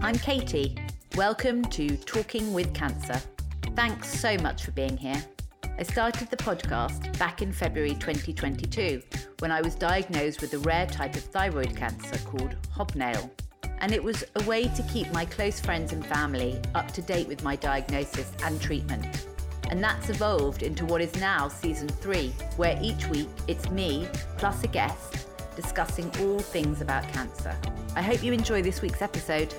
I'm Katie. Welcome to Talking with Cancer. Thanks so much for being here. I started the podcast back in February 2022 when I was diagnosed with a rare type of thyroid cancer called hobnail. And it was a way to keep my close friends and family up to date with my diagnosis and treatment. And that's evolved into what is now season three, where each week it's me plus a guest discussing all things about cancer. I hope you enjoy this week's episode.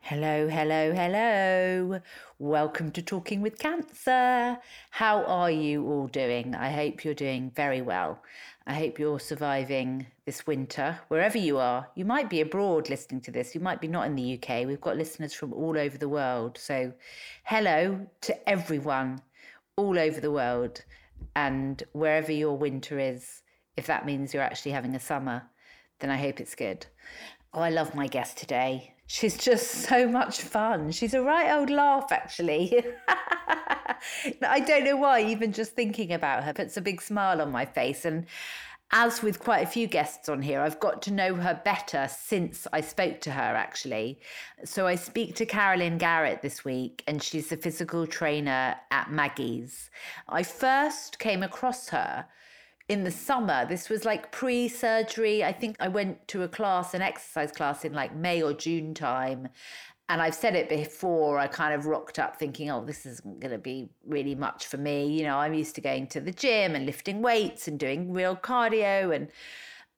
Hello, hello, hello. Welcome to Talking with Cancer. How are you all doing? I hope you're doing very well. I hope you're surviving this winter, wherever you are. You might be abroad listening to this. You might be not in the UK. We've got listeners from all over the world. So, hello to everyone all over the world and wherever your winter is. If that means you're actually having a summer, then I hope it's good. Oh, I love my guest today. She's just so much fun. She's a right old laugh, actually. I don't know why, even just thinking about her puts a big smile on my face. And as with quite a few guests on here, I've got to know her better since I spoke to her, actually. So I speak to Carolyn Garrett this week, and she's the physical trainer at Maggie's. I first came across her in the summer. This was like pre surgery. I think I went to a class, an exercise class in like May or June time. And I've said it before, I kind of rocked up thinking, oh, this isn't going to be really much for me. You know, I'm used to going to the gym and lifting weights and doing real cardio. And,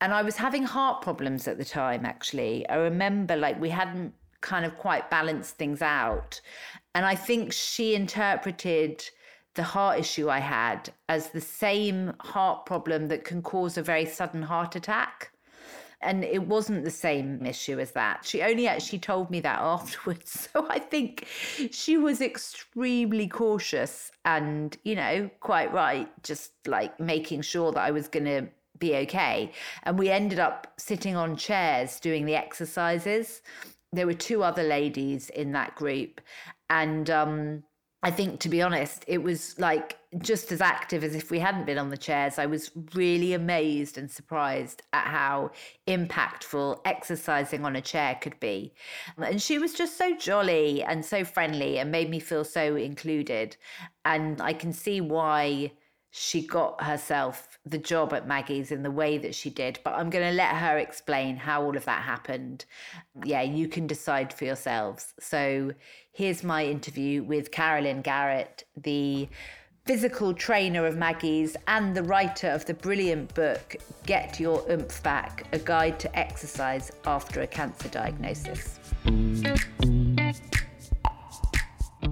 and I was having heart problems at the time, actually. I remember like we hadn't kind of quite balanced things out. And I think she interpreted the heart issue I had as the same heart problem that can cause a very sudden heart attack. And it wasn't the same issue as that. She only actually told me that afterwards. So I think she was extremely cautious and, you know, quite right, just like making sure that I was going to be okay. And we ended up sitting on chairs doing the exercises. There were two other ladies in that group. And, um, I think, to be honest, it was like just as active as if we hadn't been on the chairs. I was really amazed and surprised at how impactful exercising on a chair could be. And she was just so jolly and so friendly and made me feel so included. And I can see why she got herself the job at Maggie's in the way that she did. But I'm going to let her explain how all of that happened. Yeah, you can decide for yourselves. So here's my interview with Carolyn Garrett, the physical trainer of Maggie's and the writer of the brilliant book Get Your Oomph Back A Guide to Exercise After a Cancer Diagnosis.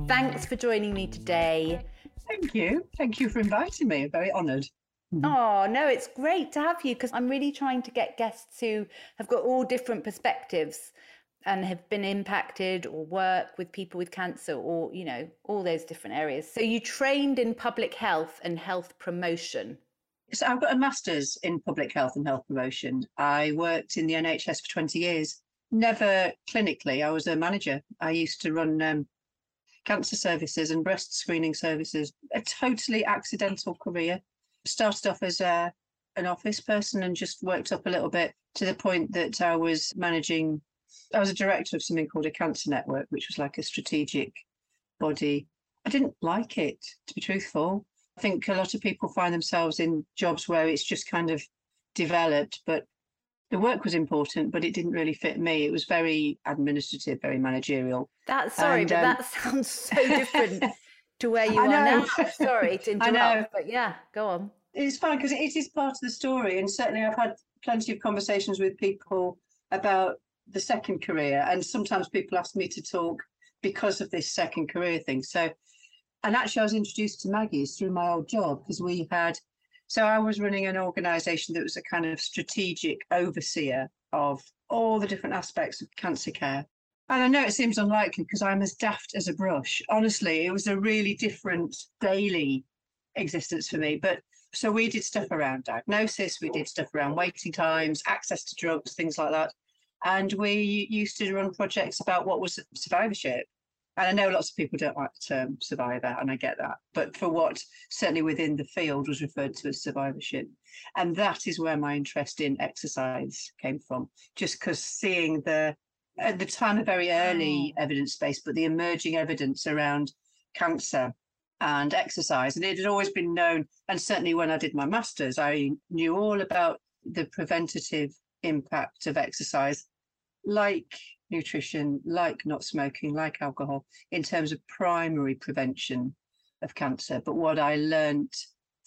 Thanks for joining me today. Thank you. Thank you for inviting me. I'm very honoured. Mm-hmm. Oh, no, it's great to have you because I'm really trying to get guests who have got all different perspectives and have been impacted or work with people with cancer or, you know, all those different areas. So you trained in public health and health promotion. So I've got a master's in public health and health promotion. I worked in the NHS for 20 years, never clinically. I was a manager. I used to run um, cancer services and breast screening services. A totally accidental career. Started off as a, an office person and just worked up a little bit to the point that I was managing, I was a director of something called a cancer network, which was like a strategic body. I didn't like it, to be truthful. I think a lot of people find themselves in jobs where it's just kind of developed, but the work was important, but it didn't really fit me. It was very administrative, very managerial. That's sorry, and, but um, that sounds so different to where you are now. Sorry to interrupt, but yeah, go on. It's fine because it is part of the story, and certainly I've had plenty of conversations with people about the second career, and sometimes people ask me to talk because of this second career thing. So, and actually, I was introduced to Maggie's through my old job because we had so I was running an organization that was a kind of strategic overseer of all the different aspects of cancer care. And I know it seems unlikely because I'm as daft as a brush. Honestly, it was a really different daily existence for me. But so we did stuff around diagnosis, we did stuff around waiting times, access to drugs, things like that. And we used to run projects about what was survivorship. And I know lots of people don't like the term survivor, and I get that. But for what certainly within the field was referred to as survivorship. And that is where my interest in exercise came from, just because seeing the at the time a very early hmm. evidence base, but the emerging evidence around cancer and exercise. And it had always been known, and certainly when I did my master's, I knew all about the preventative impact of exercise, like nutrition, like not smoking, like alcohol, in terms of primary prevention of cancer. But what I learned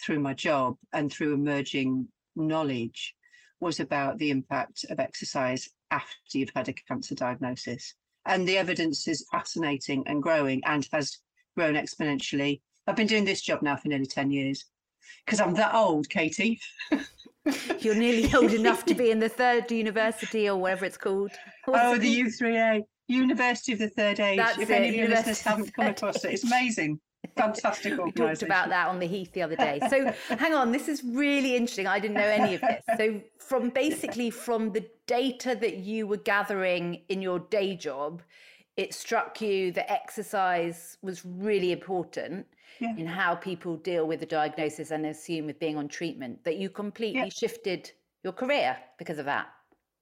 through my job and through emerging knowledge was about the impact of exercise after you've had a cancer diagnosis. And the evidence is fascinating and growing and has grown exponentially. I've been doing this job now for nearly 10 years because I'm that old, Katie. You're nearly old enough to be in the third university or whatever it's called. What's oh, it the? U3A, University of the Third Age. That's if it, any of your listeners haven't come across it, it's amazing. Fantastic We talked about that on the Heath the other day. So hang on, this is really interesting. I didn't know any of this. So from basically from the data that you were gathering in your day job, it struck you that exercise was really important Yeah. in how people deal with the diagnosis and assume with being on treatment. That you completely Yeah. shifted your career because of that.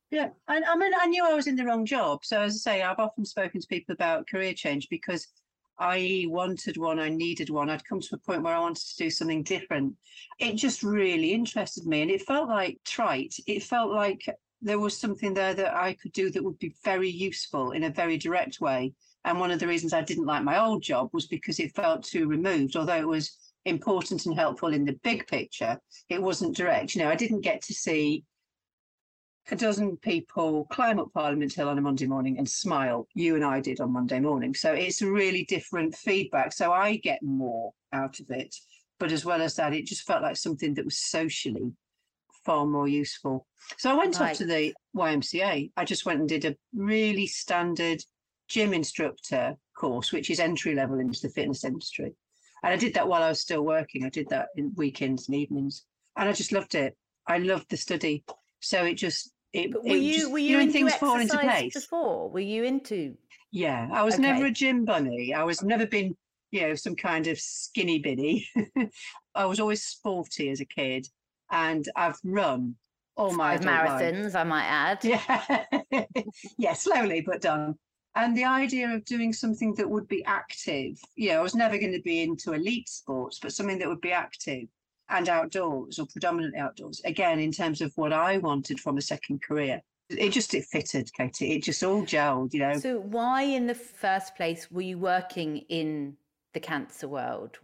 Yeah, and I mean, I knew I was in the wrong job. So as I say, I've often spoken to people about career change because I wanted one, I needed one. I'd come to a point where I wanted to do something different. It just really interested me, and it felt like trite. It felt like there was something there that I could do that would be very useful in a very direct way. And one of the reasons I didn't like my old job was because it felt too removed, although it was important and helpful in the big picture. It wasn't direct. You know, I didn't get to see a dozen people climb up Parliament Hill on a Monday morning and smile. You and I did on Monday morning. So it's a really different feedback. So I get more out of it. But as well as that, it just felt like something that was socially far more useful. So I went Right. off to the YMCA. I just went and did a really standard gym instructor course, which is entry level into the fitness industry. And I did that while I was still working. I did that in weekends and evenings. And I just loved it. I loved the study. So it just it, But it were you just, were you when into things fall into place. before? Were you into Yeah, I was never a gym bunny. I was never been, you know, some kind of skinny biddy. I was always sporty as a kid, and I've run all my adult life. marathons? I might add. Yeah, yeah, slowly but done. And the idea of doing something that would be active, you know, I was never going to be into elite sports, but something that would be active and outdoors or predominantly outdoors. Again, in terms of what I wanted from a second career, it just it fitted, Katie. It just all gelled, you know. So, why in the first place were you working in the cancer world?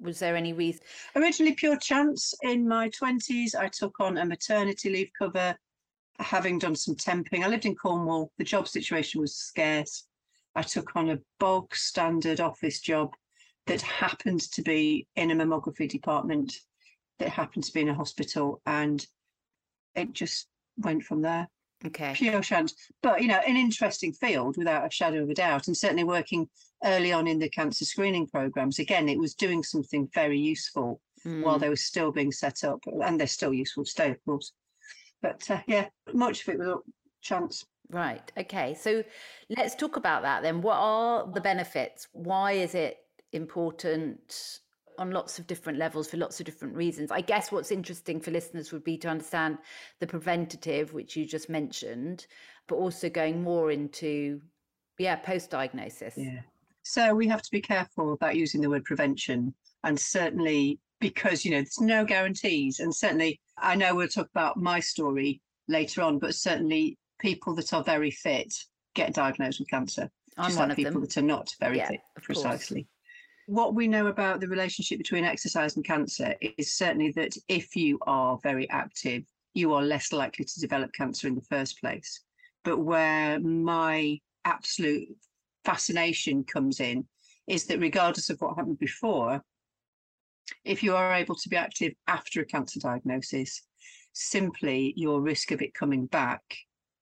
Was there any reason? Originally, pure chance. In my 20s, I took on a maternity leave cover, having done some temping. I lived in Cornwall. The job situation was scarce. I took on a bog standard office job that happened to be in a mammography department, that happened to be in a hospital, and it just went from there. Okay. Pure chance. But, you know, an interesting field without a shadow of a doubt. And certainly working early on in the cancer screening programs, again, it was doing something very useful while Mm. they were still being set up, and they're still useful today, of course. But uh, yeah, much of it was chance. Right. Okay. So let's talk about that then. What are the benefits? Why is it important on lots of different levels for lots of different reasons? I guess what's interesting for listeners would be to understand the preventative, which you just mentioned, but also going more into, yeah, post diagnosis. Yeah. So we have to be careful about using the word prevention, and certainly because you know there's no guarantees, and certainly I know we'll talk about my story later on, but certainly people that are very fit get diagnosed with cancer. I'm just one like of people them. that are not very Yeah, fit, of course. precisely. What we know about the relationship between exercise and cancer is certainly that if you are very active, you are less likely to develop cancer in the first place. But where my absolute fascination comes in is that regardless of what happened before, if you are able to be active after a cancer diagnosis, simply your risk of it coming back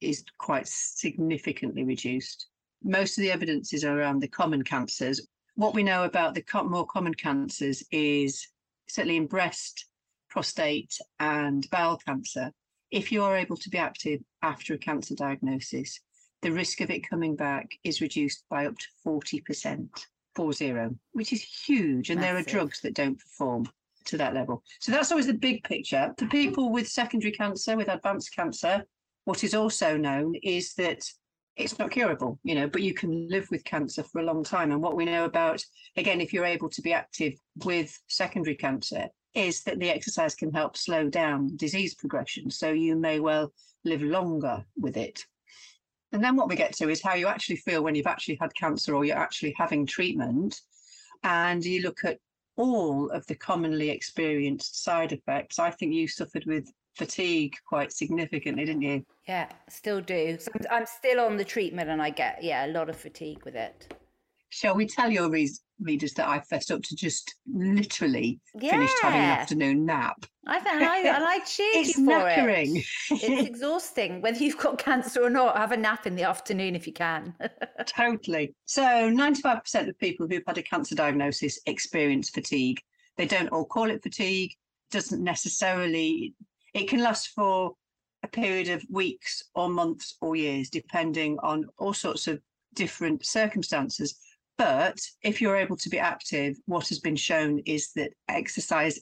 is quite significantly reduced. Most of the evidence is around the common cancers. What we know about the more common cancers is certainly in breast, prostate, and bowel cancer. If you are able to be active after a cancer diagnosis, the risk of it coming back is reduced by up to 40%, four zero, which is huge. And there are drugs that don't perform to that level. So that's always the big picture. For people with secondary cancer, with advanced cancer, what is also known is that it's not curable, you know, but you can live with cancer for a long time. And what we know about, again, if you're able to be active with secondary cancer, is that the exercise can help slow down disease progression. So you may well live longer with it. And then what we get to is how you actually feel when you've actually had cancer or you're actually having treatment. And you look at all of the commonly experienced side effects. I think you suffered with fatigue quite significantly, didn't you? Yeah, still do. So I'm, I'm still on the treatment and I get, yeah, a lot of fatigue with it. Shall we tell your re- readers that I fessed up to just literally yeah. finished having an afternoon nap? I think I, and I cheered it's you for knackering. it. It's exhausting, whether you've got cancer or not. Have a nap in the afternoon if you can. totally. So, 95% of people who've had a cancer diagnosis experience fatigue. They don't all call it fatigue. Doesn't necessarily it can last for a period of weeks or months or years, depending on all sorts of different circumstances. But if you're able to be active, what has been shown is that exercise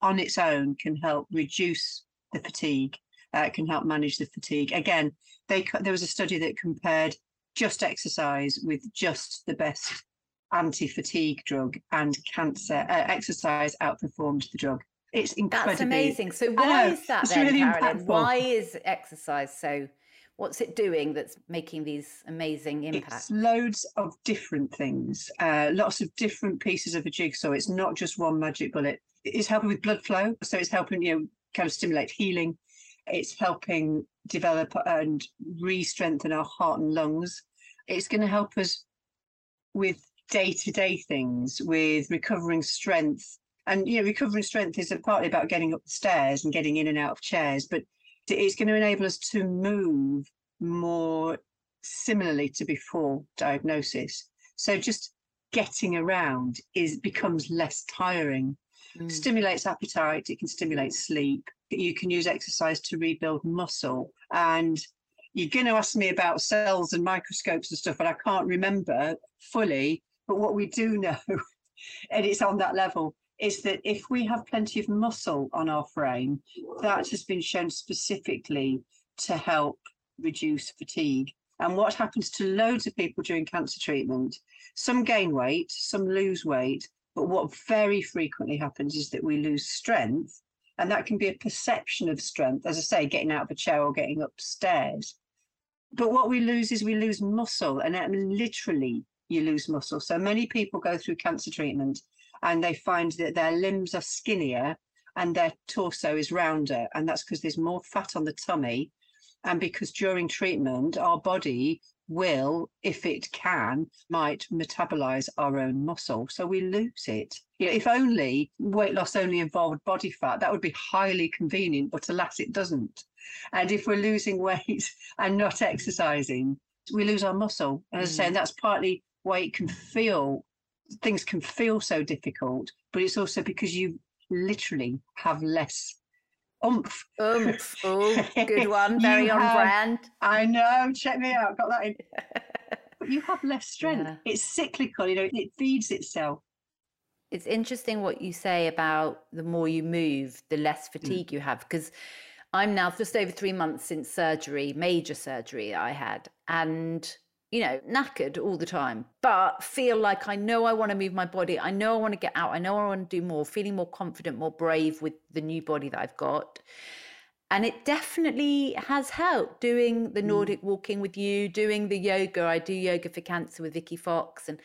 on its own can help reduce the fatigue, uh, can help manage the fatigue. Again, they there was a study that compared just exercise with just the best anti-fatigue drug, and cancer uh, exercise outperformed the drug. It's incredible. That's amazing. So why is that then, really Carolyn? Impactful. Why is exercise so? What's it doing that's making these amazing impacts? It's loads of different things, uh, lots of different pieces of a jigsaw. It's not just one magic bullet. It's helping with blood flow, so it's helping you know kind of stimulate healing. It's helping develop and re-strengthen our heart and lungs. It's going to help us with day-to-day things, with recovering strength, and you know, recovering strength is partly about getting up the stairs and getting in and out of chairs, but it's going to enable us to move more similarly to before diagnosis. So just getting around is becomes less tiring. Mm. Stimulates appetite, it can stimulate sleep. You can use exercise to rebuild muscle. And you're going to ask me about cells and microscopes and stuff, but I can't remember fully. But what we do know, and it's on that level, is that if we have plenty of muscle on our frame, that has been shown specifically to help reduce fatigue. And what happens to loads of people during cancer treatment? Some gain weight, some lose weight, but what very frequently happens is that we lose strength. And that can be a perception of strength, as I say, getting out of a chair or getting upstairs. But what we lose is we lose muscle, and literally you lose muscle. So many people go through cancer treatment and they find that their limbs are skinnier and their torso is rounder. And that's because there's more fat on the tummy. And because during treatment, our body will, if it can, might metabolize our own muscle. So we lose it. You know, if only weight loss only involved body fat, that would be highly convenient, but alas, it doesn't. And if we're losing weight and not exercising, we lose our muscle. And as I say, mm. that's partly why it can feel things can feel so difficult, but it's also because you literally have less oomph. Oomph. Oh, good one. Very on have, brand. I know. Check me out. I've got that in. but you have less strength. Yeah. It's cyclical. You know, it feeds itself. It's interesting what you say about the more you move, the less mm. fatigue mm. you have. Because I'm now just over three months since surgery, major surgery I had, and you know, knackered all the time, but feel like I know I want to move my body. I know I want to get out. I know I want to do more, feeling more confident, more brave with the new body that I've got. And it definitely has helped doing the mm. Nordic walking with you, doing the yoga. I do yoga for cancer with Vicky Fox and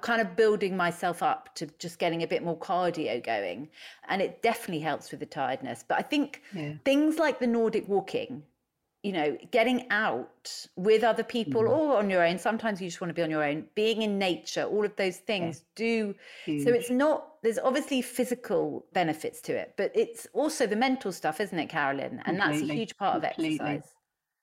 kind of building myself up to just getting a bit more cardio going. And it definitely helps with the tiredness. But I think yeah. things like the Nordic walking you know, getting out with other people mm. or on your own. Sometimes you just want to be on your own. Being in nature, all of those things yeah. do. Huge. So it's not. There's obviously physical benefits to it, but it's also the mental stuff, isn't it, Carolyn? And Completely. that's a huge part Completely. of exercise.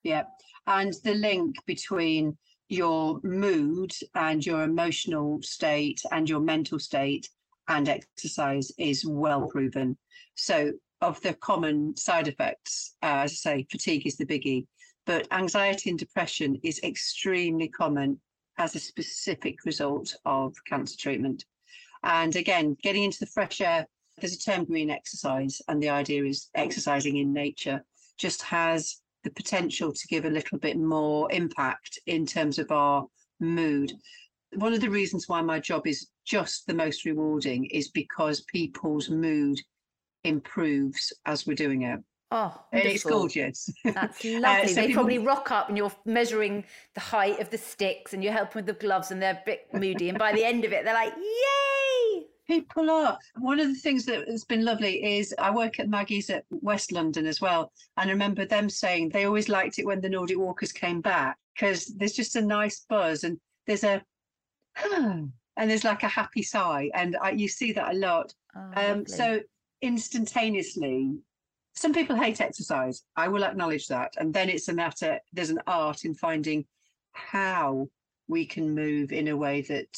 Yeah, and the link between your mood and your emotional state and your mental state and exercise is well proven. So of the common side effects, uh, as I say, fatigue is the biggie, but anxiety and depression is extremely common as a specific result of cancer treatment. And again, getting into the fresh air, there's a term green exercise, and the idea is exercising in nature just has the potential to give a little bit more impact in terms of our mood. One of the reasons why my job is just the most rewarding is because people's mood improves as we're doing it. Oh, and it's gorgeous. That's lovely. uh, so they people... probably rock up and you're measuring the height of the sticks and you're helping with the gloves and they're a bit moody. And by the end of it, they're like, yay! People are. One of the things that has been lovely is I work at Maggie's at West London as well. And I remember them saying they always liked it when the Nordic Walkers came back because there's just a nice buzz and there's a, and there's like a happy sigh. And I, you see that a lot. Oh, um, so instantaneously, some people hate exercise. I will acknowledge that. And then it's a matter, there's an art in finding how we can move in a way that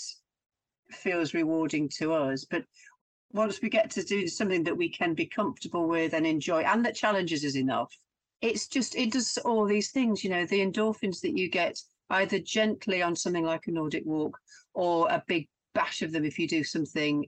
feels rewarding to us. But once we get to do something that we can be comfortable with and enjoy and that challenges us enough, it's just, it does all these things, you know, the endorphins that you get either gently on something like a Nordic walk or a big bash of them if you do something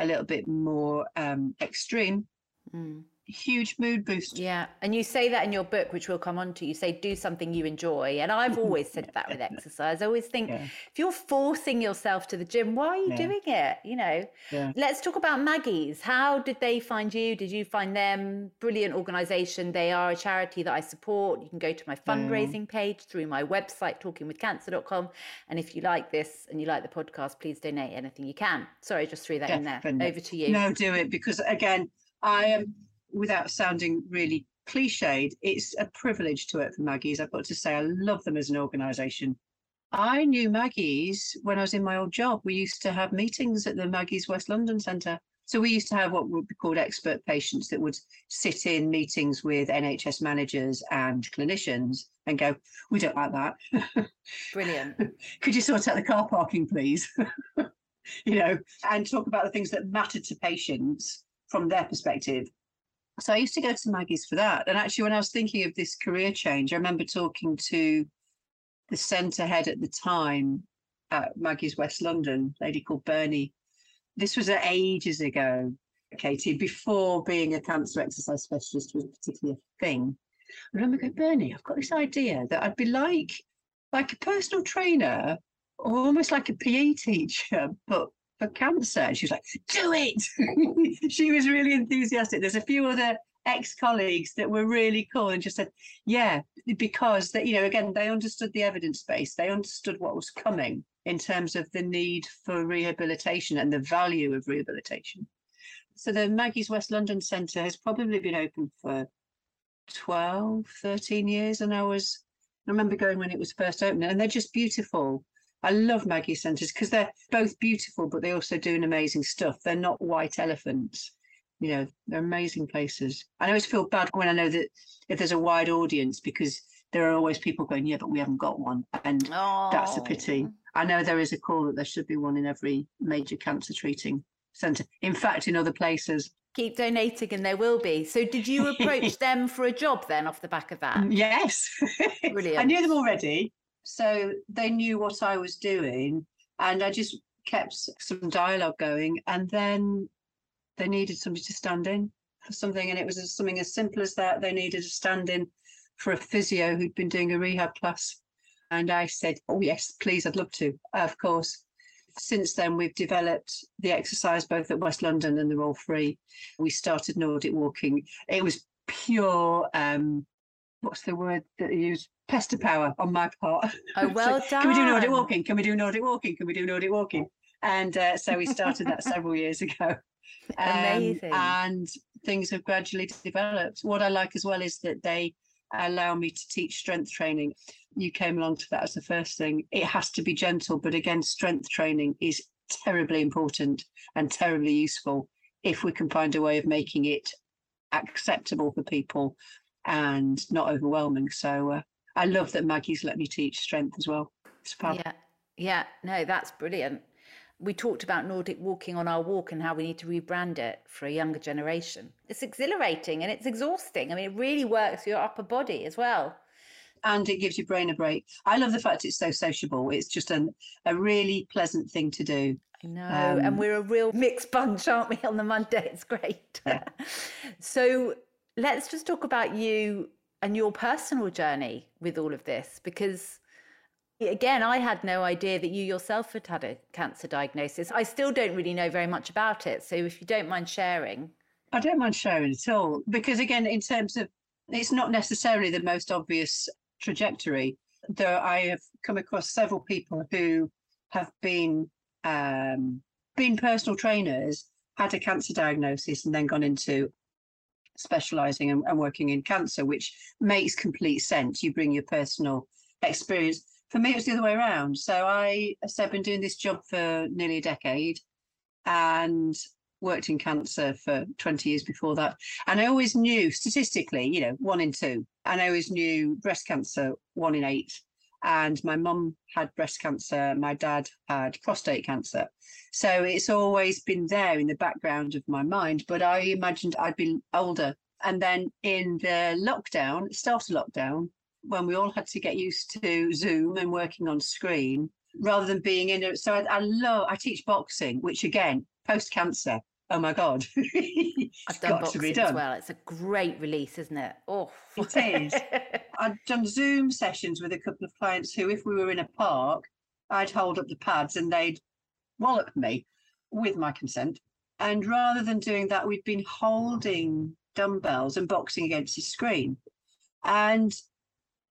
a little bit more um, extreme. Mm huge mood boost. Yeah. And you say that in your book, which we'll come on to. You say, do something you enjoy. And I've always said that with exercise. I always think yeah. if you're forcing yourself to the gym, why are you yeah. doing it? You know, yeah. let's talk about Maggie's. How did they find you? Did you find them? Brilliant organization. They are a charity that I support. You can go to my mm. fundraising page through my website, talkingwithcancer.com. And if you like this and you like the podcast, please donate anything you can. Sorry, I just threw that Definitely. in there. Over to you. No, do it because again, I am without sounding really cliched, it's a privilege to work for Maggie's. I've got to say, I love them as an organisation. I knew Maggie's when I was in my old job. We used to have meetings at the Maggie's West London Centre. So we used to have what would be called expert patients that would sit in meetings with NHS managers and clinicians and go, "We don't like that." Brilliant. Could you sort out the car parking, please? you know, and talk about the things that matter to patients from their perspective so I used to go to Maggie's for that. And actually, when I was thinking of this career change, I remember talking to the centre head at the time at Maggie's West London, lady called Bernie. This was ages ago, Katie, before being a cancer exercise specialist was particularly a thing. I remember going, Bernie, I've got this idea that I'd be like like a personal trainer or almost like a PE teacher, but for cancer. And she was like, do it. she was really enthusiastic. There's a few other ex-colleagues that were really cool and just said, yeah, because that, you know, again, they understood the evidence base. They understood what was coming in terms of the need for rehabilitation and the value of rehabilitation. So the Maggie's West London Centre has probably been open for 12, 13 years. And I was, I remember going when it was first opened and they're just beautiful. I love Maggie centres because they're both beautiful, but they also do an amazing stuff. They're not white elephants. You know, they're amazing places. I always feel bad when I know that if there's a wide audience because there are always people going, yeah, but we haven't got one. And oh. that's a pity. Oh. I know there is a call that there should be one in every major cancer treating centre. In fact, in other places. Keep donating and there will be. So did you approach them for a job then off the back of that? Mm, yes. Brilliant. I knew them already. So they knew what I was doing, and I just kept some dialogue going. And then they needed somebody to stand in for something, and it was something as simple as that. They needed a stand in for a physio who'd been doing a rehab class. And I said, Oh, yes, please, I'd love to. Of course. Since then, we've developed the exercise both at West London and they're all free. We started Nordic walking. It was pure, um, what's the word that you use? Pester power on my part. Oh, well done. Can we do Nordic walking? Can we do Nordic walking? Can we do Nordic walking? And uh, so we started that several years ago. Um, Amazing. And things have gradually developed. What I like as well is that they allow me to teach strength training. You came along to that as the first thing. It has to be gentle, but again, strength training is terribly important and terribly useful if we can find a way of making it acceptable for people and not overwhelming. So uh, I love that Maggie's let me teach strength as well. It's fab. Yeah, yeah, no, that's brilliant. We talked about Nordic walking on our walk and how we need to rebrand it for a younger generation. It's exhilarating and it's exhausting. I mean, it really works your upper body as well. And it gives your brain a break. I love the fact it's so sociable. It's just an, a really pleasant thing to do. I know. Um, and we're a real mixed bunch, aren't we, on the Monday? It's great. Yeah. so let's just talk about you and your personal journey with all of this because again i had no idea that you yourself had had a cancer diagnosis. I still don't really know very much about it so if you don't mind sharing. I don't mind sharing at all because again in terms of it's not necessarily the most obvious trajectory though i have come across several people who have been um, been personal trainers had a cancer diagnosis and then gone into specializing and, and, working in cancer, which makes complete sense. You bring your personal experience. For me, it was the other way around. So I, so I've been doing this job for nearly a decade and worked in cancer for 20 years before that. And I always knew statistically, you know, one in two. And I always knew breast cancer, one in eight. And my mum had breast cancer, my dad had prostate cancer. So it's always been there in the background of my mind, but I imagined I'd been older. And then in the lockdown, start of lockdown, when we all had to get used to Zoom and working on screen, rather than being in it. So I, I love, I teach boxing, which again, post cancer, oh my god. I've done boxing as well. It's a great release isn't it? Oh. It is. I've done zoom sessions with a couple of clients who if we were in a park i'd hold up the pads and they'd wallop me with my consent. And rather than doing that we'd been holding dumbbells and boxing against the screen. And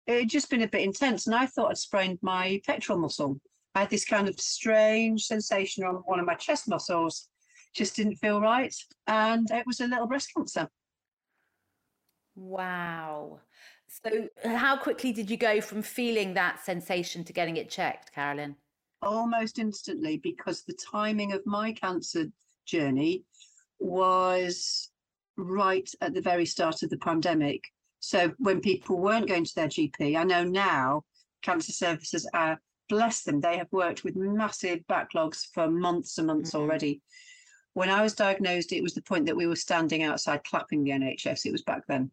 it had just been a bit intense and i thought i'd sprained my pectoral muscle. I had this kind of strange sensation on one of my chest muscles just didn't feel right. And it was a little breast cancer. Wow. So, how quickly did you go from feeling that sensation to getting it checked, Carolyn? Almost instantly, because the timing of my cancer journey was right at the very start of the pandemic. So, when people weren't going to their GP, I know now cancer services are, bless them, they have worked with massive backlogs for months and months mm-hmm. already when I was diagnosed, it was the point that we were standing outside clapping the NHS. It was back then.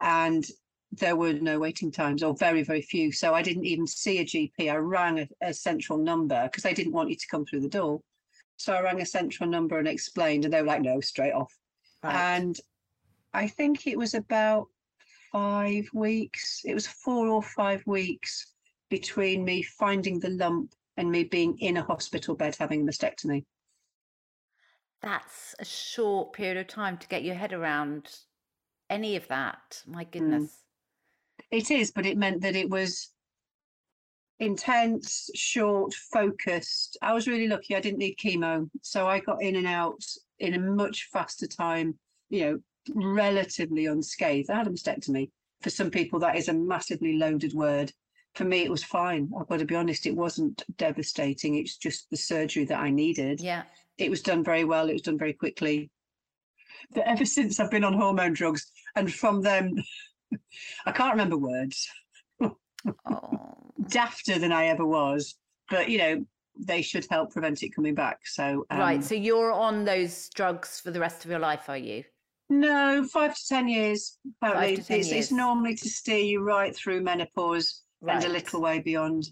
And there were no waiting times or very, very few. So I didn't even see a GP. I rang a, a central number because they didn't want you to come through the door. So I rang a central number and explained, and they were like, no, straight off. Right. And I think it was about five weeks, it was four or five weeks between me finding the lump and me being in a hospital bed having a mastectomy that's a short period of time to get your head around any of that. My mm. goodness. Mm. It is, but it meant that it was intense, short, focused. I was really lucky. I didn't need chemo. So I got in and out in a much faster time, you know, relatively unscathed. I had a mastectomy. For some people, that is a massively loaded word. For me, it was fine. I've got to be honest, it wasn't devastating. It's just the surgery that I needed. Yeah it was done very well. It was done very quickly. But ever since I've been on hormone drugs, and from them, I can't remember words. oh. Dafter than I ever was, but you know they should help prevent it coming back. So um, right, so you're on those drugs for the rest of your life, are you? No, five to ten years. Apparently, ten it's, years. it's normally to steer you right through menopause right. and a little way beyond.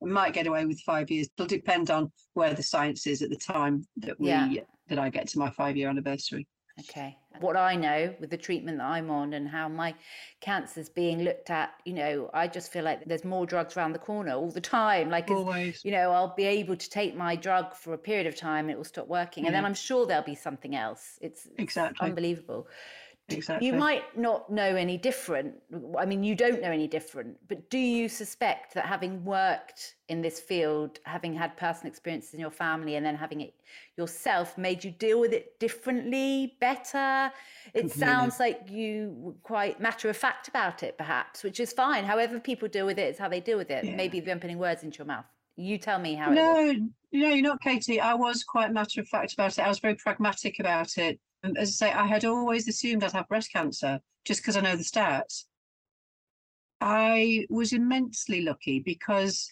Might get away with five years. It'll depend on where the science is at the time that we yeah. that I get to my five year anniversary. Okay. What I know with the treatment that I'm on and how my cancer's being looked at, you know, I just feel like there's more drugs around the corner all the time. Like, Always. you know, I'll be able to take my drug for a period of time and it will stop working. Yeah. And then mm. I'm sure there'll be something else. It's, exactly. It's unbelievable. Exactly. You might not know any different. I mean, you don't know any different, but do you suspect that having worked in this field, having had personal experiences in your family, and then having it yourself made you deal with it differently, better? It Completely. sounds like you were quite matter of fact about it, perhaps, which is fine. However, people deal with it is how they deal with it. Yeah. Maybe I'm putting words into your mouth. You tell me how no, No, you're not, Katie. I was quite matter of fact about it. I was very pragmatic about it as I say, I had always assumed I'd have breast cancer just because I know the stats. I was immensely lucky because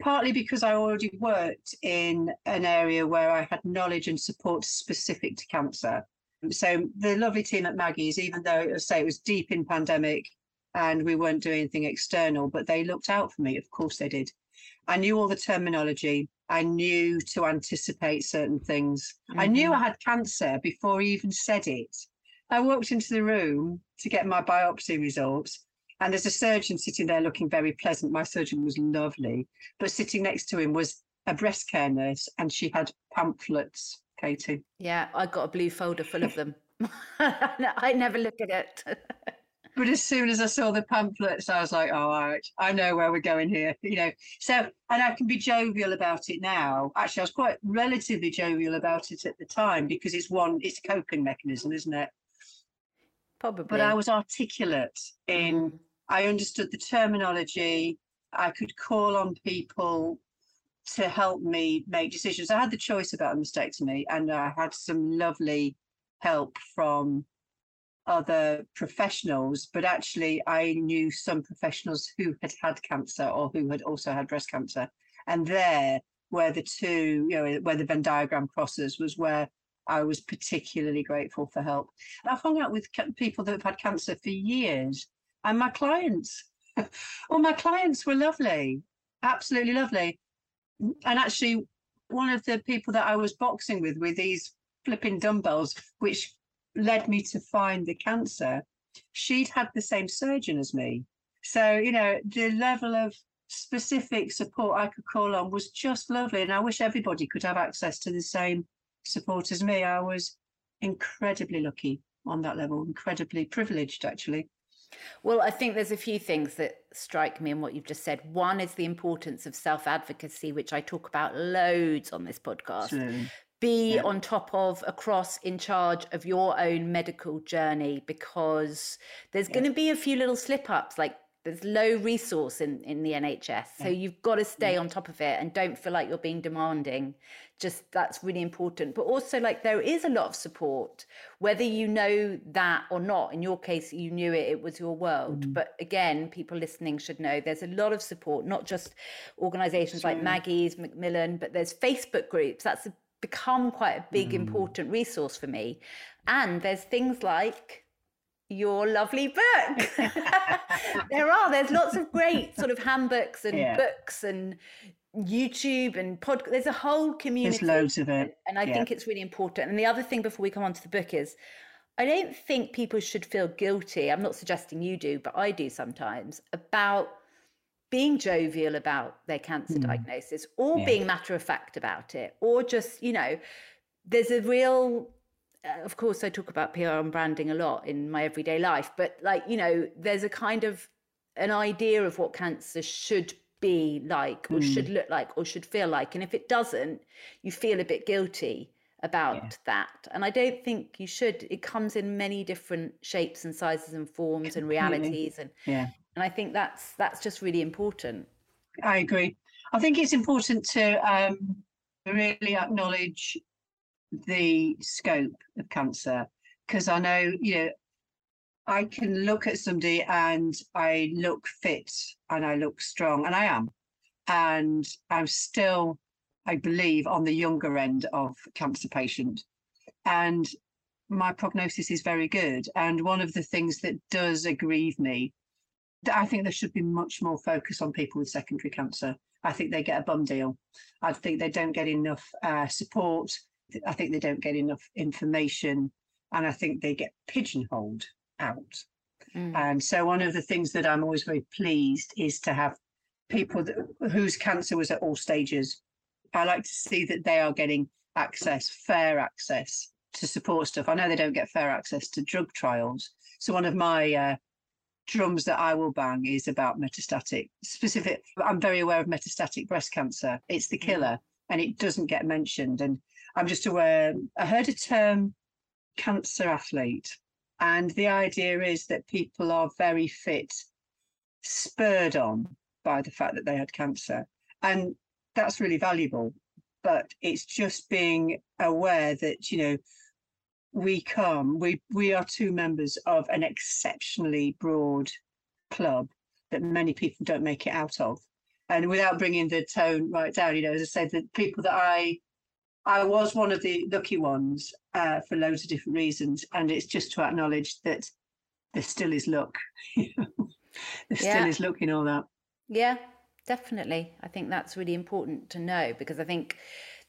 partly because I already worked in an area where I had knowledge and support specific to cancer. So the lovely team at Maggie's, even though it was say it was deep in pandemic and we weren't doing anything external, but they looked out for me. Of course they did. I knew all the terminology. I knew to anticipate certain things. Mm-hmm. I knew mm-hmm. I had cancer before he even said it. I walked into the room to get my biopsy results, And there's a surgeon sitting there looking very pleasant. My surgeon was lovely, but sitting next to him was a breast care nurse, and she had pamphlets. Katie. Yeah, I got a blue folder full of them. I never look at it. but as soon as I saw the pamphlets, I was like, "Oh, all right, I know where we're going here." You know, so and I can be jovial about it now. Actually, I was quite relatively jovial about it at the time because it's one, it's a coping mechanism, isn't it? Probably. But I was articulate in. Mm. I understood the terminology. I could call on people to help me make decisions. I had the choice about a mastectomy, and I had some lovely help from other professionals, but actually, I knew some professionals who had had cancer or who had also had breast cancer. And there, where the two, you know, where the Venn diagram crosses, was where I was particularly grateful for help. I've hung out with people that have had cancer for years, and my clients, well, my clients were lovely, absolutely lovely. And actually, one of the people that I was boxing with, with these flipping dumbbells, which led me to find the cancer, she'd had the same surgeon as me. So, you know, the level of specific support I could call on was just lovely. And I wish everybody could have access to the same support as me. I was incredibly lucky on that level, incredibly privileged, actually. Well, I think there's a few things that strike me in what you've just said. One is the importance of self advocacy, which I talk about loads on this podcast be yeah. on top of, across, in charge of your own medical journey because there's yeah. going to be a few little slip ups like there's low resource in, in the NHS. Yeah. So you've got to stay on top of it and don't feel like you're being demanding. Just that's really important. But also, like, there is a lot of support, whether you know that or not. In your case, you knew it, it was your world. Mm. But again, people listening should know there's a lot of support, not just organizations like Maggie's, Macmillan, but there's Facebook groups. That's a become quite a big, mm. important resource for me. And there's things like your lovely book. there are, there's lots of great sort of handbooks and yeah. books and YouTube and pod. There's a whole community. There's loads of it. And I yeah. think it's really important. And the other thing before we come on to the book is I don't think people should feel guilty. I'm not suggesting you do, but I do sometimes about being jovial about their cancer mm. diagnosis or yeah. being matter of fact about it or just you know there's a real uh, of course i talk about pr and branding a lot in my everyday life but like you know there's a kind of an idea of what cancer should be like or mm. should look like or should feel like and if it doesn't you feel a bit guilty about yeah. that and i don't think you should it comes in many different shapes and sizes and forms and realities and yeah and I think that's that's just really important. I agree. I think it's important to um, really acknowledge the scope of cancer because I know you know I can look at somebody and I look fit and I look strong and I am, and I'm still, I believe, on the younger end of cancer patient, and my prognosis is very good. And one of the things that does aggrieve me I think there should be much more focus on people with secondary cancer. I think they get a bum deal. I think they don't get enough uh, support. I think they don't get enough information. And I think they get pigeonholed out. Mm. And so, one of the things that I'm always very pleased is to have people that, whose cancer was at all stages. I like to see that they are getting access, fair access to support stuff. I know they don't get fair access to drug trials. So, one of my uh, drums that I will bang is about metastatic specific. I'm very aware of metastatic breast cancer. It's the mm. killer and it doesn't get mentioned. And I'm just aware, I heard a term cancer athlete. And the idea is that people are very fit, spurred on by the fact that they had cancer. And that's really valuable. But it's just being aware that, you know, we come, we, we are two members of an exceptionally broad club that many people don't make it out of. And without bringing the tone right down, you know, as I said, the people that I, I was one of the lucky ones uh, for loads of different reasons. And it's just to acknowledge that there still is luck. there yeah. still is luck in all that. Yeah, definitely. I think that's really important to know because I think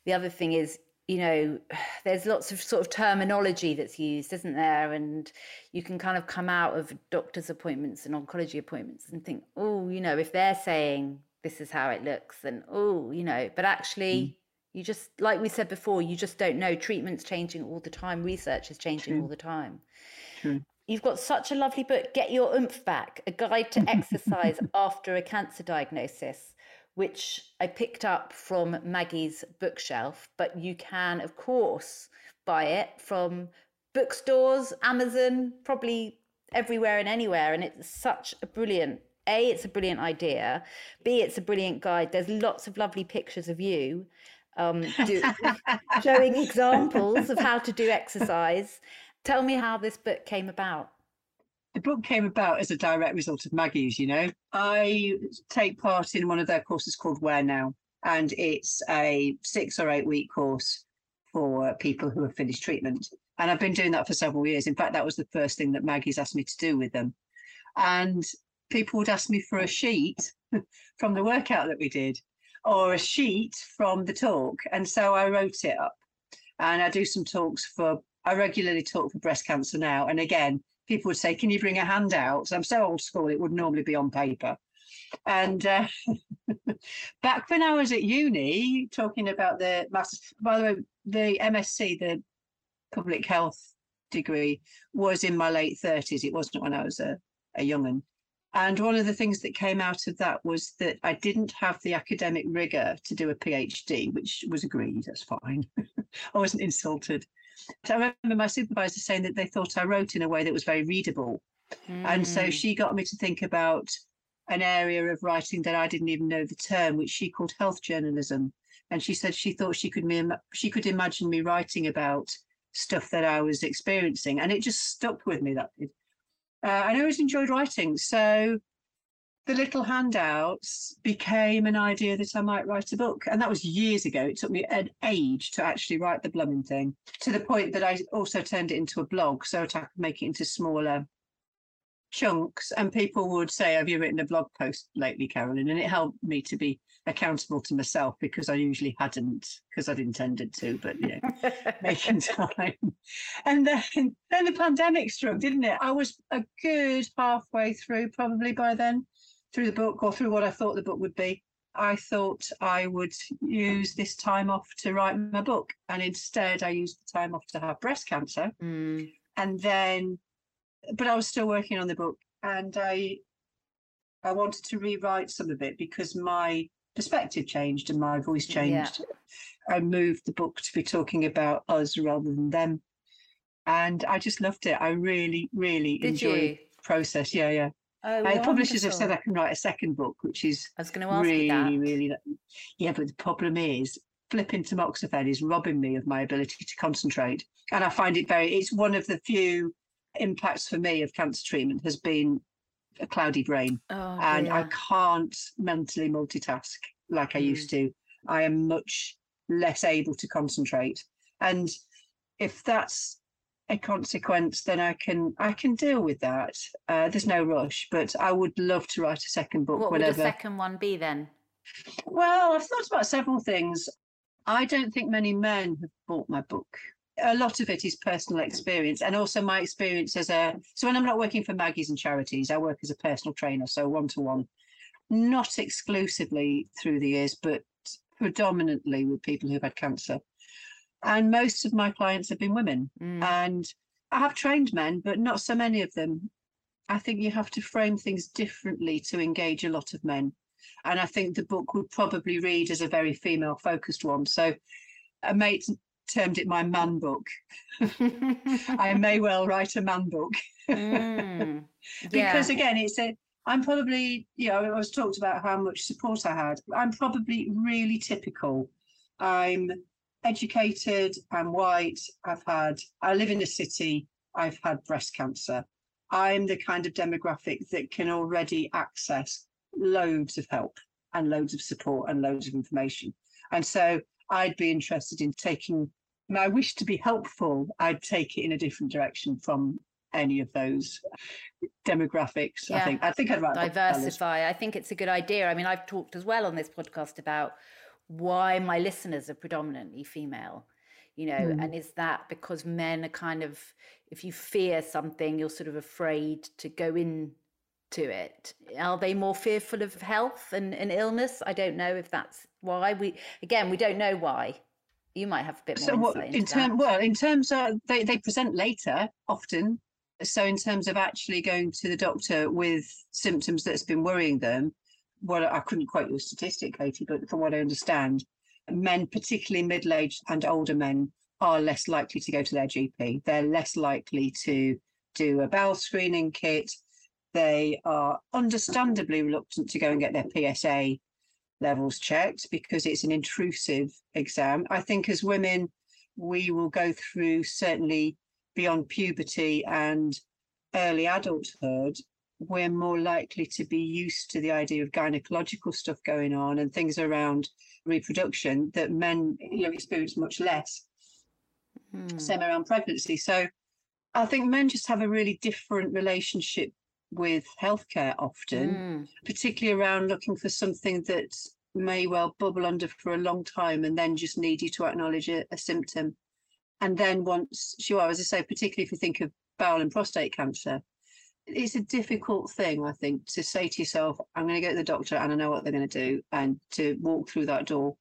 the other thing is you know, there's lots of sort of terminology that's used, isn't there? And you can kind of come out of doctor's appointments and oncology appointments and think, oh, you know, if they're saying this is how it looks, then oh, you know, but actually. Mm. You just, like we said before, you just don't know. Treatment's changing all the time. Research is changing True. all the time. True. You've got such a lovely book, Get Your Oomph Back, a guide to exercise after a cancer diagnosis which I picked up from Maggie's bookshelf, but you can, of course, buy it from bookstores, Amazon, probably everywhere and anywhere. And it's such a brilliant, A, it's a brilliant idea. B, it's a brilliant guide. There's lots of lovely pictures of you um, do, showing examples of how to do exercise. Tell me how this book came about the book came about as a direct result of Maggie's, you know. I take part in one of their courses called Where Now, and it's a six or eight week course for people who have finished treatment. And I've been doing that for several years. In fact, that was the first thing that Maggie's asked me to do with them. And people would ask me for a sheet from the workout that we did or a sheet from the talk. And so I wrote it up. And I do some talks for, I regularly talk for breast cancer now. And again, people would say, Can you bring a handout? I'm so old school, it would normally be on paper. And uh, back when I was at uni, talking about the maths, by the way, the MSc, the public health degree, was in my late 30s. It wasn't when I was a, a young one. And one of the things that came out of that was that I didn't have the academic rigor to do a PhD, which was agreed, that's fine. I wasn't insulted. I remember my supervisor saying that they thought I wrote in a way that was very readable. Mm. And so hmm. she got me to think about an area of writing that I didn't even know the term, which she called health journalism. And she said she thought she could me she could imagine me writing about stuff that I was experiencing, and it just stuck with me. That did. Uh, I always enjoyed writing, so the little handouts became an idea that I might write a book. And that was years ago. It took me an age to actually write the blooming thing to the point that I also turned it into a blog so that I could make it into smaller chunks. And people would say, Have you written a blog post lately, Carolyn? And it helped me to be accountable to myself because I usually hadn't, because I'd intended to, but you know, making time. And then, then the pandemic struck, didn't it? I was a good halfway through probably by then through the book or through what I thought the book would be. I thought I would use this time off to write my book. And instead, I used the time off to have breast cancer. Mm. And then, but I was still working on the book and I, I wanted to rewrite some of it because my perspective changed and my voice changed. Yeah. I moved the book to be talking about us rather than them. And I just loved it. I really, really Did enjoyed you? the process. Yeah, yeah. Oh, uh, publishers have said I can write a second book, which is I was going to ask really, you that. really. Yeah, but the problem is flipping tamoxifen is robbing me of my ability to concentrate, and I find it very. It's one of the few impacts for me of cancer treatment has been a cloudy brain, oh, and I can't mentally multitask like I mm. used to. I am much less able to concentrate, and if that's a consequence, then I can I can deal with that. Uh, there's no rush, but I would love to write a second book. What whenever. would the second one be then? Well, I've thought about several things. I don't think many men have bought my book. A lot of it is personal experience and also my experience as a. So when I'm not working for Maggie's and charities, I work as a personal trainer, so one to one, not exclusively through the years, but predominantly with people who've had cancer and most of my clients have been women. Mm. and i have trained men but not so many of them. I think you have to frame things differently to engage a lot of men. And i think the book would probably read as a very female focused one. So a mate termed it my man book. I may well write a man book. Mm. yeah. because again it's a i'm probably you know i was talked about how much support i had. I'm probably really typical. I'm educated, I'm white, I've had, I live in a city, I've had breast cancer. I'm the kind of demographic that can already access loads of help and loads of support and loads of information. And so I'd be interested in taking my wish to be helpful, I'd take it in a different direction from any of those demographics. Yeah. I think I think I'd rather diversify. I think it's a good idea. I mean, I've talked as well on this podcast about why my listeners are predominantly female you know mm. and is that because men are kind of if you fear something you're sort of afraid to go in to it. Are they more fearful of health and, and illness? I don't know if that's why. We again we don't know why. You might have a bit more so what in terms well in terms of they, they present later often. So in terms of actually going to the doctor with symptoms that's been worrying them well i couldn't quote your statistic katie but from what i understand men particularly middle-aged and older men are less likely to go to their gp they're less likely to do a bowel screening kit they are understandably reluctant to go and get their psa levels checked because it's an intrusive exam. I think as women, we will go through certainly beyond puberty and early adulthood, we're more likely to be used to the idea of gynecological stuff going on and things around reproduction that men you know experience much less. Hmm. Same around pregnancy. So I think men just have a really different relationship with healthcare often, mm. particularly around looking for something that may well bubble under for a long time and then just need you to acknowledge a, a symptom. And then once, you are as I say, particularly if you think of bowel and prostate cancer, it's a difficult thing, I think, to say to yourself, I'm going to go to the doctor and I know what they're going to do, and to walk through that door.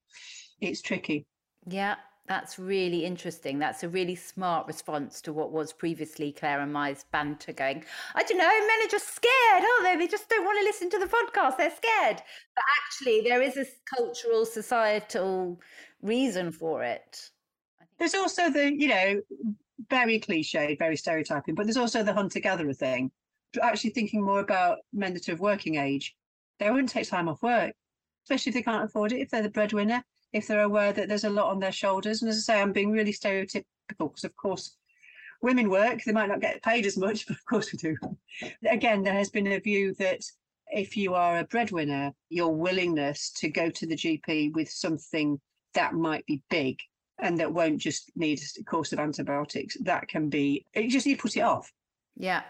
It's tricky. Yeah, that's really interesting. That's a really smart response to what was previously Claire and Mai's banter going, I don't know, men are just scared, aren't they? They just don't want to listen to the podcast. They're scared. But actually, there is a cultural, societal reason for it. There's also the, you know, very cliched, very stereotyping, but there's also the hunter gatherer thing. Actually, thinking more about men that are of working age, they wouldn't take time off work, especially if they can't afford it, if they're the breadwinner if they're aware that there's a lot on their shoulders. And as I say, I'm being really stereotypical because, of course, women work, they might not get paid as much, but of course we do. Again, there has been a view that if you are a breadwinner, your willingness to go to the GP with something that might be big and that won't just need a course of antibiotics, that can be, it just, you put it off. Yeah.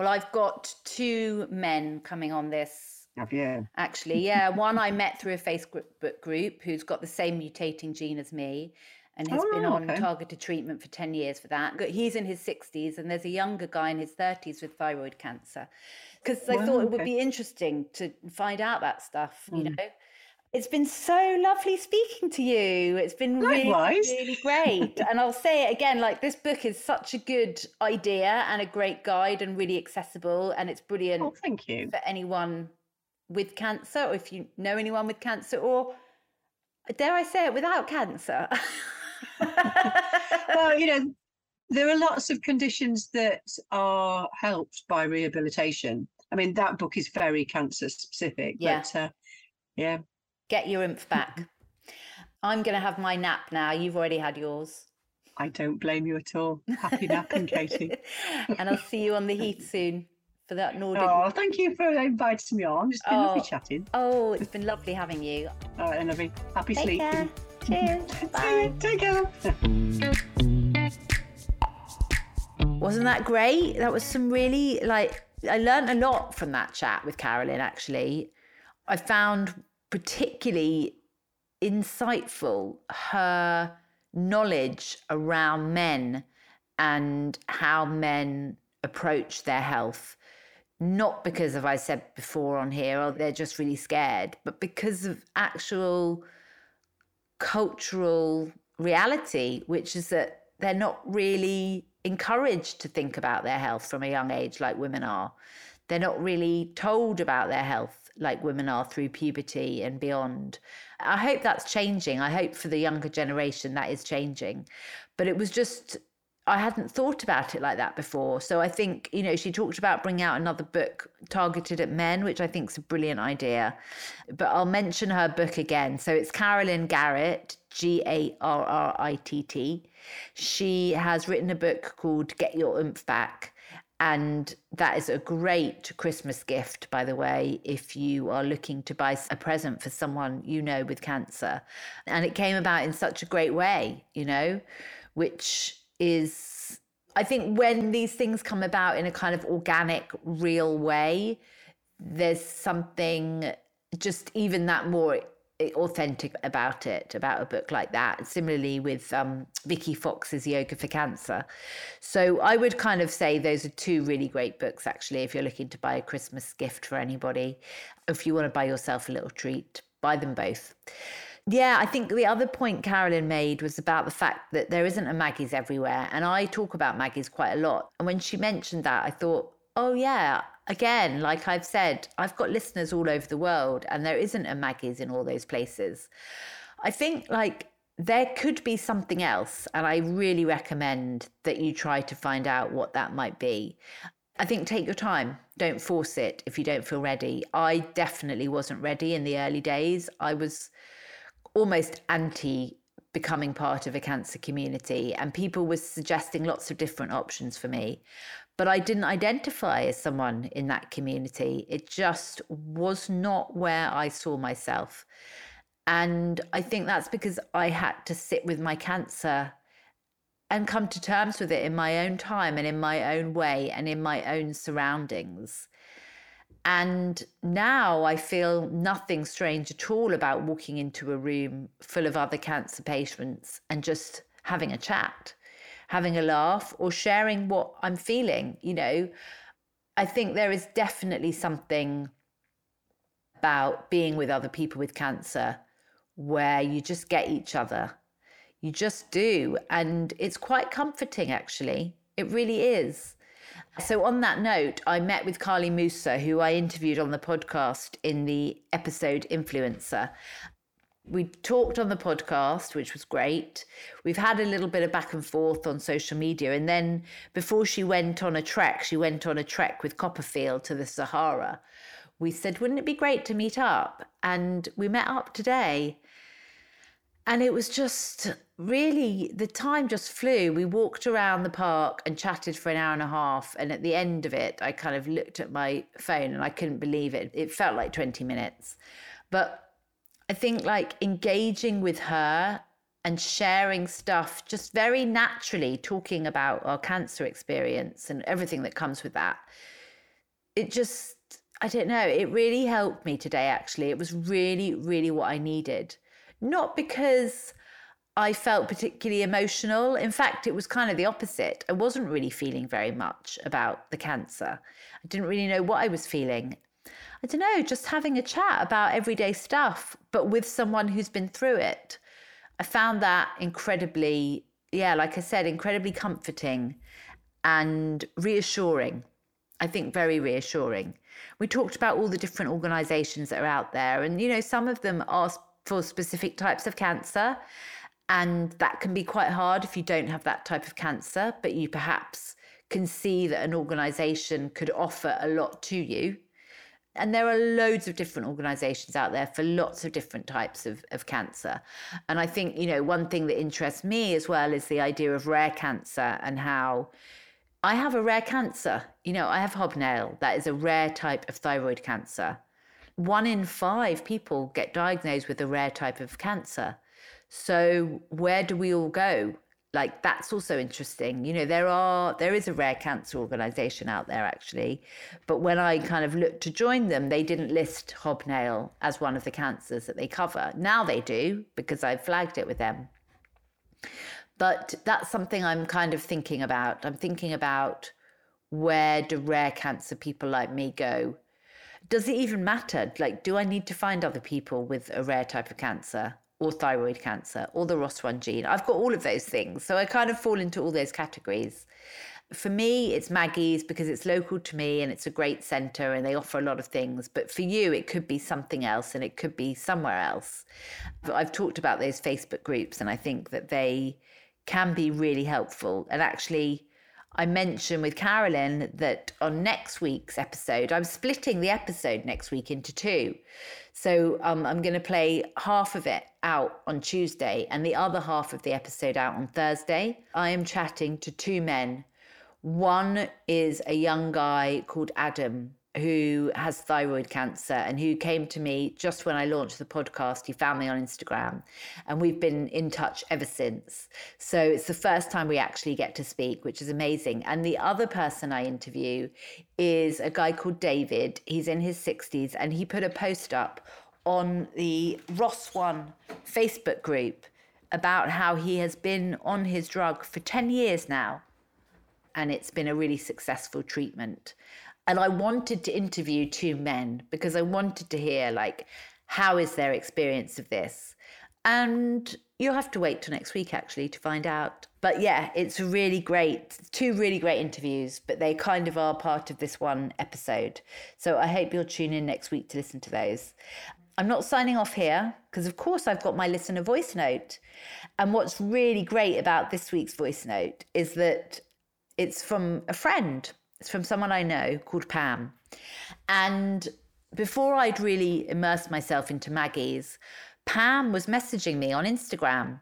Well, I've got two men coming on this have you? Actually, yeah. One I met through a Facebook group who's got the same mutating gene as me and has oh, been on okay. targeted treatment for 10 years for that. He's in his 60s, and there's a younger guy in his 30s with thyroid cancer. Because I thought it would be interesting to find out that stuff, you mm. know. It's been so lovely speaking to you. It's been Likewise. really, really great. and I'll say it again like, this book is such a good idea and a great guide and really accessible. And it's brilliant. Oh, thank you. For anyone with cancer, or if you know anyone with cancer, or dare I say it, without cancer. well, you know, there are lots of conditions that are helped by rehabilitation. I mean, that book is very cancer specific. Yeah. But, uh, yeah. Get your oomph back. I'm going to have my nap now. You've already had yours. I don't blame you at all. Happy napping, Katie. and I'll see you on the heath soon for that Nordic. Oh, thank you for inviting me on. It's been oh. lovely chatting. Oh, it's been lovely having you. All right, lovely. Happy Take sleeping. Care. Cheers. Bye. Take care. Wasn't that great? That was some really like I learned a lot from that chat with Carolyn actually. I found particularly insightful her knowledge around men and how men approach their health not because of I said before on here, or they're just really scared, but because of actual cultural reality, which is that they're not really encouraged to think about their health from a young age like women are. They're not really told about their health like women are through puberty and beyond. I hope that's changing. I hope for the younger generation that is changing. But it was just I hadn't thought about it like that before. So I think, you know, she talked about bringing out another book targeted at men, which I think is a brilliant idea. But I'll mention her book again. So it's Carolyn Garritt, G A R R I T T. She has written a book called Get Your Oomph Back. And that is a great Christmas gift, by the way, if you are looking to buy a present for someone you know with cancer. And it came about in such a great way, you know, which is I think when these things come about in a kind of organic, real way, there's something just even that more authentic about it, about a book like that. Similarly with um, Vicky Fox's Yoga for Cancer. So I would kind of say those are two really great books, actually, if you're looking to buy a Christmas gift for anybody. If you want to buy yourself a little treat, buy them both. Yeah, I think the other point Carolyn made was about the fact that there isn't a Maggie's everywhere. And I talk about Maggie's quite a lot. And when she mentioned that, I thought, oh, yeah, again, like I've said, I've got listeners all over the world, and there isn't a Maggie's in all those places. I think like there could be something else, and I really recommend that you try to find out what that might be. I think take your time. Don't force it if you don't feel ready. I definitely wasn't ready in the early days. I was almost anti becoming part of a cancer community and people were suggesting lots of different options for me but I didn't identify as someone in that community. It just was not where I saw myself. And I think that's because I had to sit with my cancer and come to terms with it in my own time and in my own way and in my own surroundings. And now I feel nothing strange at all about walking into a room full of other cancer patients and just having a chat having a laugh or sharing what I'm feeling. You know, I think there is definitely something about being with other people with cancer where you just get each other. You just do. And it's quite comforting, actually. It really is. So, on that note, I met with Carly Musa, who I interviewed on the podcast in the episode Influencer we talked on the podcast, which was great. We've had a little bit of back and forth on social media. And then before she went on a trek, she went on a trek with CoppaFeel to the Sahara. We said, wouldn't it be great to meet up? And we met up today. And it was just really, the time just flew. We walked around the park and chatted for an hour and a half. And at the end of it, I kind of looked at my phone and I couldn't believe it. It felt like 20 minutes. But I think like engaging with her and sharing stuff just very naturally, talking about our cancer experience and everything that comes with that. It just, I don't know, it really helped me today, actually. It was really, really what I needed. Not because I felt particularly emotional. In fact, it was kind of the opposite. I wasn't really feeling very much about the cancer. I didn't really know what I was feeling. I don't know, just having a chat about everyday stuff, but with someone who's been through it. I found that incredibly, yeah, like I said, incredibly comforting and reassuring. I think very reassuring. We talked about all the different organizations that are out there, and you know, some of them are for specific types of cancer. And that can be quite hard if you don't have that type of cancer, but you perhaps can see that an organization could offer a lot to you and there are loads of different organizations out there for lots of different types of, of cancer. And I think, you know, one thing that interests me as well is the idea of rare cancer and how I have a rare cancer. You know, I have hobnail, that is a rare type of thyroid cancer. One in five people get diagnosed with a rare type of cancer. So, where do we all go? Like that's also interesting. You know there are there is a rare cancer organization out there actually. But when i kind of looked to join them they didn't list hobnail as one of the cancers that they cover. Now they do because i flagged it with them. But that's something i'm kind of thinking about. I'm thinking about where do rare cancer people like me go? Does it even matter? Like do i need to find other people with a rare type of cancer or thyroid cancer or the ROS1 gene. I've got all of those things. So I kind of fall into all those categories. For me, it's Maggie's because it's local to me and it's a great centre and they offer a lot of things. But for you, it could be something else and it could be somewhere else. But I've talked about those Facebook groups and I think that they can be really helpful. And actually, I mentioned with Carolyn that on next week's episode, I'm splitting the episode next week into two. So um, I'm going to play half of it out on Tuesday and the other half of the episode out on Thursday. I am chatting to two men. One is a young guy called Adam who has thyroid cancer and who came to me just when I launched the podcast. He found me on Instagram and we've been in touch ever since. So it's the first time we actually get to speak, which is amazing. And the other person I interview is a guy called David. He's in his 60s and he put a post up on the ROS1 Facebook group about how he has been on his drug for 10 years now and it's been a really successful treatment. And I wanted to interview two men because I wanted to hear like how is their experience of this? And you'll have to wait till next week actually to find out. But yeah, it's really great. Two really great interviews, but they kind of are part of this one episode. So I hope you'll tune in next week to listen to those. I'm not signing off here because, of course, I've got my listener voice note. And what's really great about this week's voice note is that it's from a friend, it's from someone I know called Pam. And before I'd really immersed myself into Maggie's, Pam was messaging me on Instagram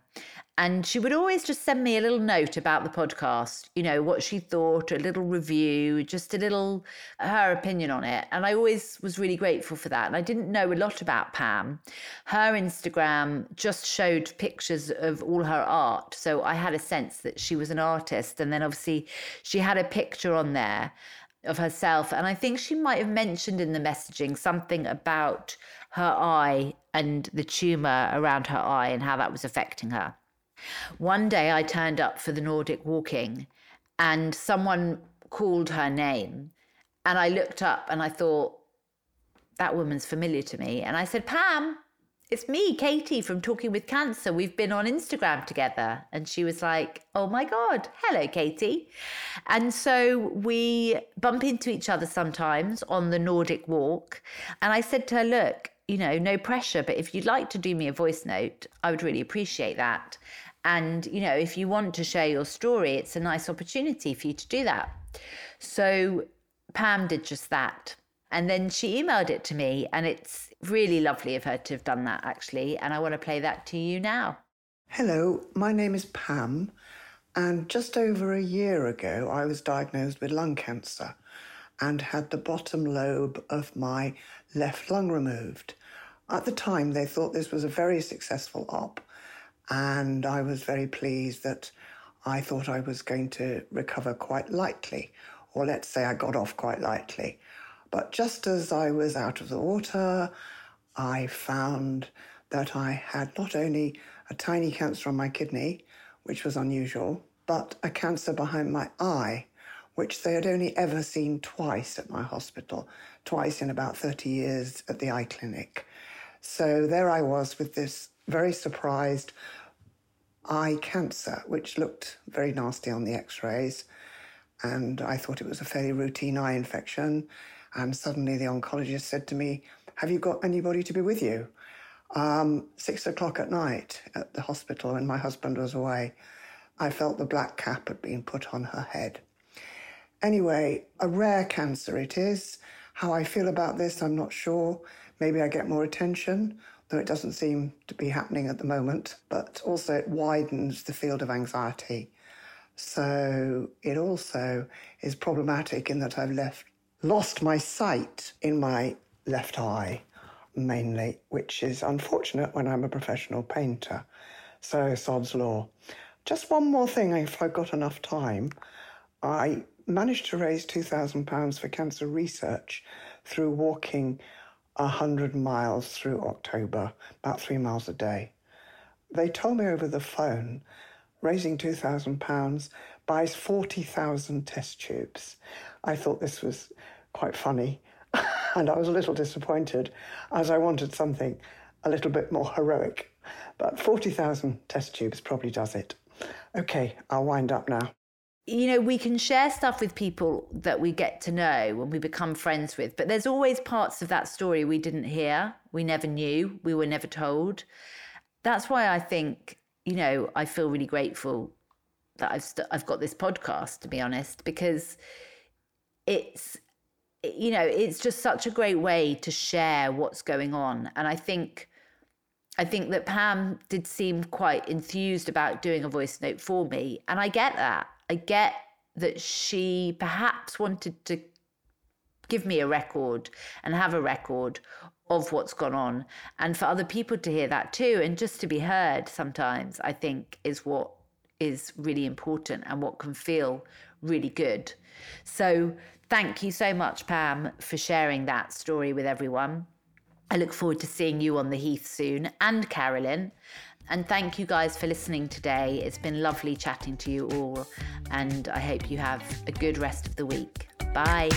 and she would always just send me a little note about the podcast, you know, what she thought, a little review, just a little her opinion on it. And I always was really grateful for that. And I didn't know a lot about Pam. Her Instagram just showed pictures of all her art. So I had a sense that she was an artist. And then obviously she had a picture on there of herself. And I think she might have mentioned in the messaging something about her eye and the tumor around her eye and how that was affecting her. One day I turned up for the Nordic walking and someone called her name. And I looked up and I thought, that woman's familiar to me. And I said, Pam, it's me, Katie from Talking with Cancer. We've been on Instagram together. And she was like, Oh my God, hello, Katie. And so we bump into each other sometimes on the Nordic walk. And I said to her, Look, you know, no pressure, but if you'd like to do me a voice note, I would really appreciate that. And, you know, if you want to share your story, it's a nice opportunity for you to do that. So Pam did just that. And then she emailed it to me, and it's really lovely of her to have done that, actually. And I want to play that to you now. Hello, my name is Pam, and just over a year ago, I was diagnosed with lung cancer and had the bottom lobe of my left lung removed. At the time, they thought this was a very successful op, and I was very pleased that I thought I was going to recover quite lightly, or let's say I got off quite lightly. But just as I was out of the water, I found that I had not only a tiny cancer on my kidney, which was unusual, but a cancer behind my eye, which they had only ever seen twice at my hospital, twice in about 30 years at the eye clinic. So there I was with this very surprised eye cancer, which looked very nasty on the x rays. And I thought it was a fairly routine eye infection. And suddenly the oncologist said to me, Have you got anybody to be with you? Um, six o'clock at night at the hospital when my husband was away, I felt the black cap had been put on her head. Anyway, a rare cancer it is. How I feel about this, I'm not sure. Maybe I get more attention, though it doesn't seem to be happening at the moment, but also it widens the field of anxiety. So it also is problematic in that I've left lost my sight in my left eye mainly, which is unfortunate when I'm a professional painter. So sod's law. Just one more thing, if I've got enough time. I managed to raise £2,000 for cancer research through walking 100 miles through October, about three miles a day. They told me over the phone raising £2,000 buys 40,000 test tubes. I thought this was quite funny and I was a little disappointed as I wanted something a little bit more heroic. But 40,000 test tubes probably does it. Okay, I'll wind up now you know, we can share stuff with people that we get to know and we become friends with, but there's always parts of that story we didn't hear, we never knew, we were never told. That's why I think, you know, I feel really grateful that I've st- I've got this podcast to be honest because it's you know, it's just such a great way to share what's going on and I think I think that Pam did seem quite enthused about doing a voice note for me and I get that I get that she perhaps wanted to give me a record and have a record of what's gone on and for other people to hear that too and just to be heard sometimes i think is what is really important and what can feel really good so thank you so much pam for sharing that story with everyone I look forward to seeing you on the Heath soon and Carolyn. And thank you guys for listening today. It's been lovely chatting to you all, and I hope you have a good rest of the week. Bye.